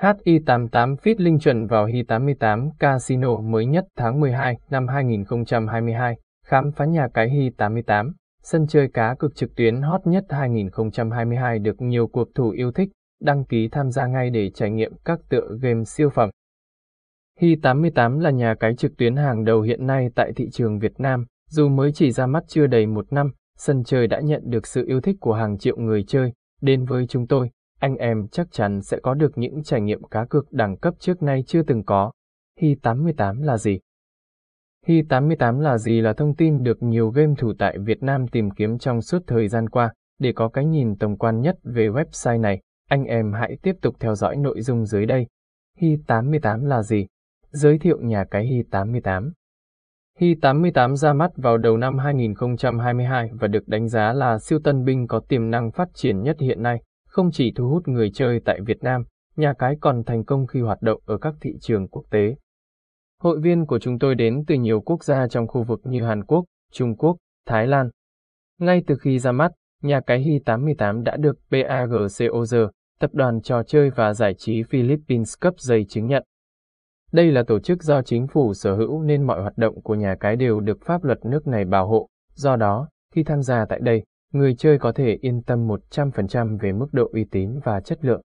HI88 fit linh chuẩn vào Hi88 Casino mới nhất tháng 12 năm 2022, khám phá nhà cái Hi88, sân chơi cá cực trực tuyến hot nhất 2022 được nhiều cuộc thủ yêu thích, đăng ký tham gia ngay để trải nghiệm các tựa game siêu phẩm. Hi88 là nhà cái trực tuyến hàng đầu hiện nay tại thị trường Việt Nam, dù mới chỉ ra mắt chưa đầy một năm, sân chơi đã nhận được sự yêu thích của hàng triệu người chơi. Đến với chúng tôi, anh em chắc chắn sẽ có được những trải nghiệm cá cược đẳng cấp trước nay chưa từng có. Hi88 là gì? Hi88 là gì là thông tin được nhiều game thủ tại Việt Nam tìm kiếm trong suốt thời gian qua. Để có cái nhìn tổng quan nhất về website này, anh em hãy tiếp tục theo dõi nội dung dưới đây. Hi88 là gì? Giới thiệu nhà cái Hi88. Hi88 ra mắt vào đầu năm 2022 và được đánh giá là siêu tân binh có tiềm năng phát triển nhất hiện nay. Không chỉ thu hút người chơi tại Việt Nam, nhà cái còn thành công khi hoạt động ở các thị trường quốc tế. Hội viên của chúng tôi đến từ nhiều quốc gia trong khu vực như Hàn Quốc, Trung Quốc, Thái Lan. Ngay từ khi ra mắt, nhà cái Hi88 đã được PAGCOG, tập đoàn trò chơi và giải trí Philippines cấp giấy chứng nhận. Đây là tổ chức do chính phủ sở hữu nên mọi hoạt động của nhà cái đều được pháp luật nước này bảo hộ. Do đó, khi tham gia tại đây, người chơi có thể yên tâm 100% về mức độ uy tín và chất lượng.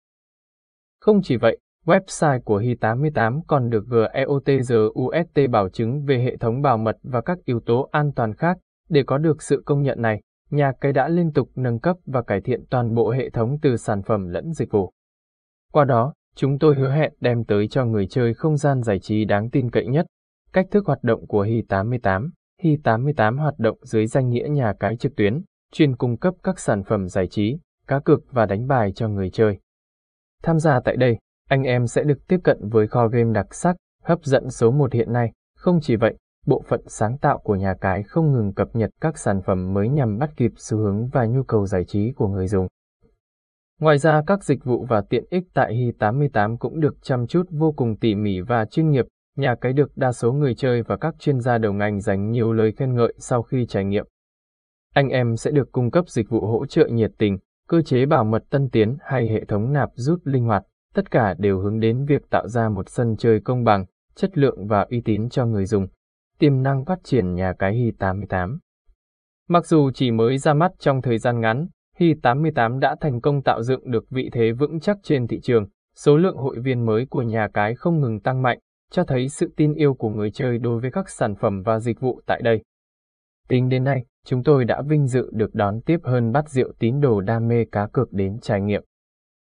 Không chỉ vậy, website của Hi88 còn được GEOTGUST bảo chứng về hệ thống bảo mật và các yếu tố an toàn khác. Để có được sự công nhận này, nhà cái đã liên tục nâng cấp và cải thiện toàn bộ hệ thống từ sản phẩm lẫn dịch vụ. Qua đó, chúng tôi hứa hẹn đem tới cho người chơi không gian giải trí đáng tin cậy nhất. Cách thức hoạt động của Hi88 Hi88 hoạt động dưới danh nghĩa nhà cái trực tuyến, chuyên cung cấp các sản phẩm giải trí, cá cược và đánh bài cho người chơi. Tham gia tại đây, anh em sẽ được tiếp cận với kho game đặc sắc, hấp dẫn số 1 hiện nay. Không chỉ vậy, bộ phận sáng tạo của nhà cái không ngừng cập nhật các sản phẩm mới nhằm bắt kịp xu hướng và nhu cầu giải trí của người dùng. Ngoài ra các dịch vụ và tiện ích tại Hi88 cũng được chăm chút vô cùng tỉ mỉ và chuyên nghiệp, nhà cái được đa số người chơi và các chuyên gia đầu ngành dành nhiều lời khen ngợi sau khi trải nghiệm. Anh em sẽ được cung cấp dịch vụ hỗ trợ nhiệt tình, cơ chế bảo mật tân tiến hay hệ thống nạp rút linh hoạt, tất cả đều hướng đến việc tạo ra một sân chơi công bằng, chất lượng và uy tín cho người dùng. Tiềm năng phát triển nhà cái Hi88 Mặc dù chỉ mới ra mắt trong thời gian ngắn, Hi88 đã thành công tạo dựng được vị thế vững chắc trên thị trường, số lượng hội viên mới của nhà cái không ngừng tăng mạnh, cho thấy sự tin yêu của người chơi đối với các sản phẩm và dịch vụ tại đây. Tính đến nay, chúng tôi đã vinh dự được đón tiếp hơn bát rượu tín đồ đam mê cá cược đến trải nghiệm.